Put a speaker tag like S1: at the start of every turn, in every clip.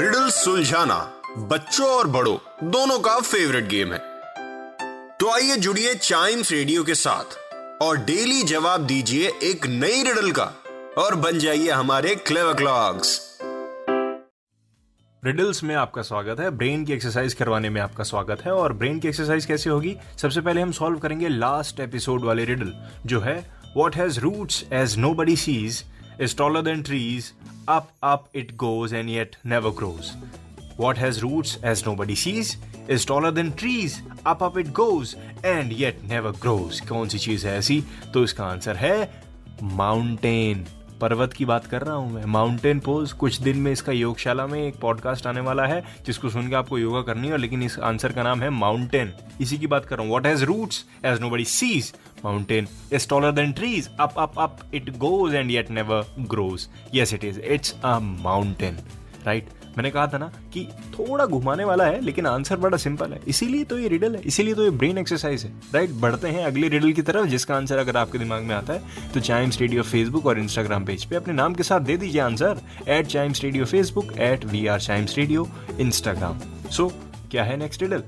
S1: Riddle सुलझाना बच्चों और बड़ों, दोनों का फेवरेट गेम है। तो आइए जुड़िए चाइम्स रेडियो के साथ और डेली जवाब दीजिए एक नई रिडल का और बन जाइए हमारे क्लेवर क्लॉक्स
S2: रिडल्स में आपका स्वागत है। ब्रेन की एक्सरसाइज करवाने में आपका स्वागत है और ब्रेन की एक्सरसाइज कैसे होगी? सबसे पहले हम सॉल्व करेंगे लास्ट एपिसोड वाले रिडल जो है what has roots as nobody sees is taller than trees up it goes and yet never grows what has roots as nobody sees is taller than trees up up it goes and yet never grows कौन सी चीज़ है ऐसी? तो इसका answer है mountain पर्वत की बात कर रहा हूँ मैं। माउंटेन पोज कुछ दिन में इसका योगशाला में एक पॉडकास्ट आने वाला है, जिसको सुन के आपको योगा करनी है लेकिन इस आंसर का नाम है माउंटेन इसी की बात कर रहा हूँ। What has roots as nobody sees mountain is taller than trees up up up it goes and yet never grows yes it is it's a mountain right मैंने कहा था ना कि थोड़ा घुमाने वाला है, लेकिन आंसर बड़ा सिंपल है। इसीलिए तो ये रिडल है। इसीलिए तो ये ब्रेन एक्सरसाइज है राइट बढ़ते हैं अगले रिडल की तरफ़, जिसका आंसर अगर आपके दिमाग में आता है तो चाइम्स रेडियो फेसबुक और इंस्टाग्राम पेज पे अपने नाम के साथ दे दीजिए answer at Chimes radio Facebook at we are Chimes radio Instagram so क्या है next riddle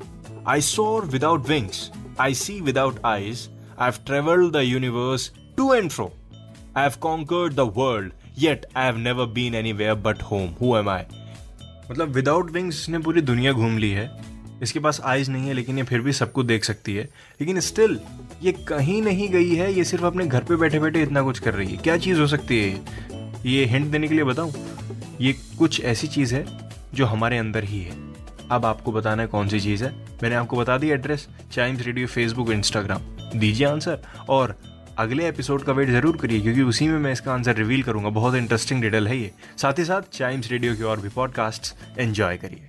S2: I soar without wings I see without eyes the universe to and fro I have conquered the world yet I have never been anywhere but home who am I मतलब without wings ने पूरी दुनिया घूम ली है। इसके पास eyes नहीं है, लेकिन ये फिर भी सबको देख सकती है। लेकिन स्टिल ये कहीं नहीं गई है, ये सिर्फ़ अपने घर पे बैठे बैठे इतना कुछ कर रही है। क्या चीज़ हो सकती है ये? ये हिंट देने के लिए बताऊँ? ये कुछ ऐसी चीज़ है जो हमारे अंदर ही है। अब आपको बताना है कौन सी चीज़ है। मैंने आपको बता दी address Chimes radio Facebook Instagram दीजिए आंसर। और अगले एपिसोड का वेट ज़रूर करिए, क्योंकि उसी में मैं इसका आंसर रिवील करूँगा। बहुत इंटरेस्टिंग डिटेल है ये। साथ ही साथ चाइम्स रेडियो के और भी पॉडकास्ट एंजॉय करिए।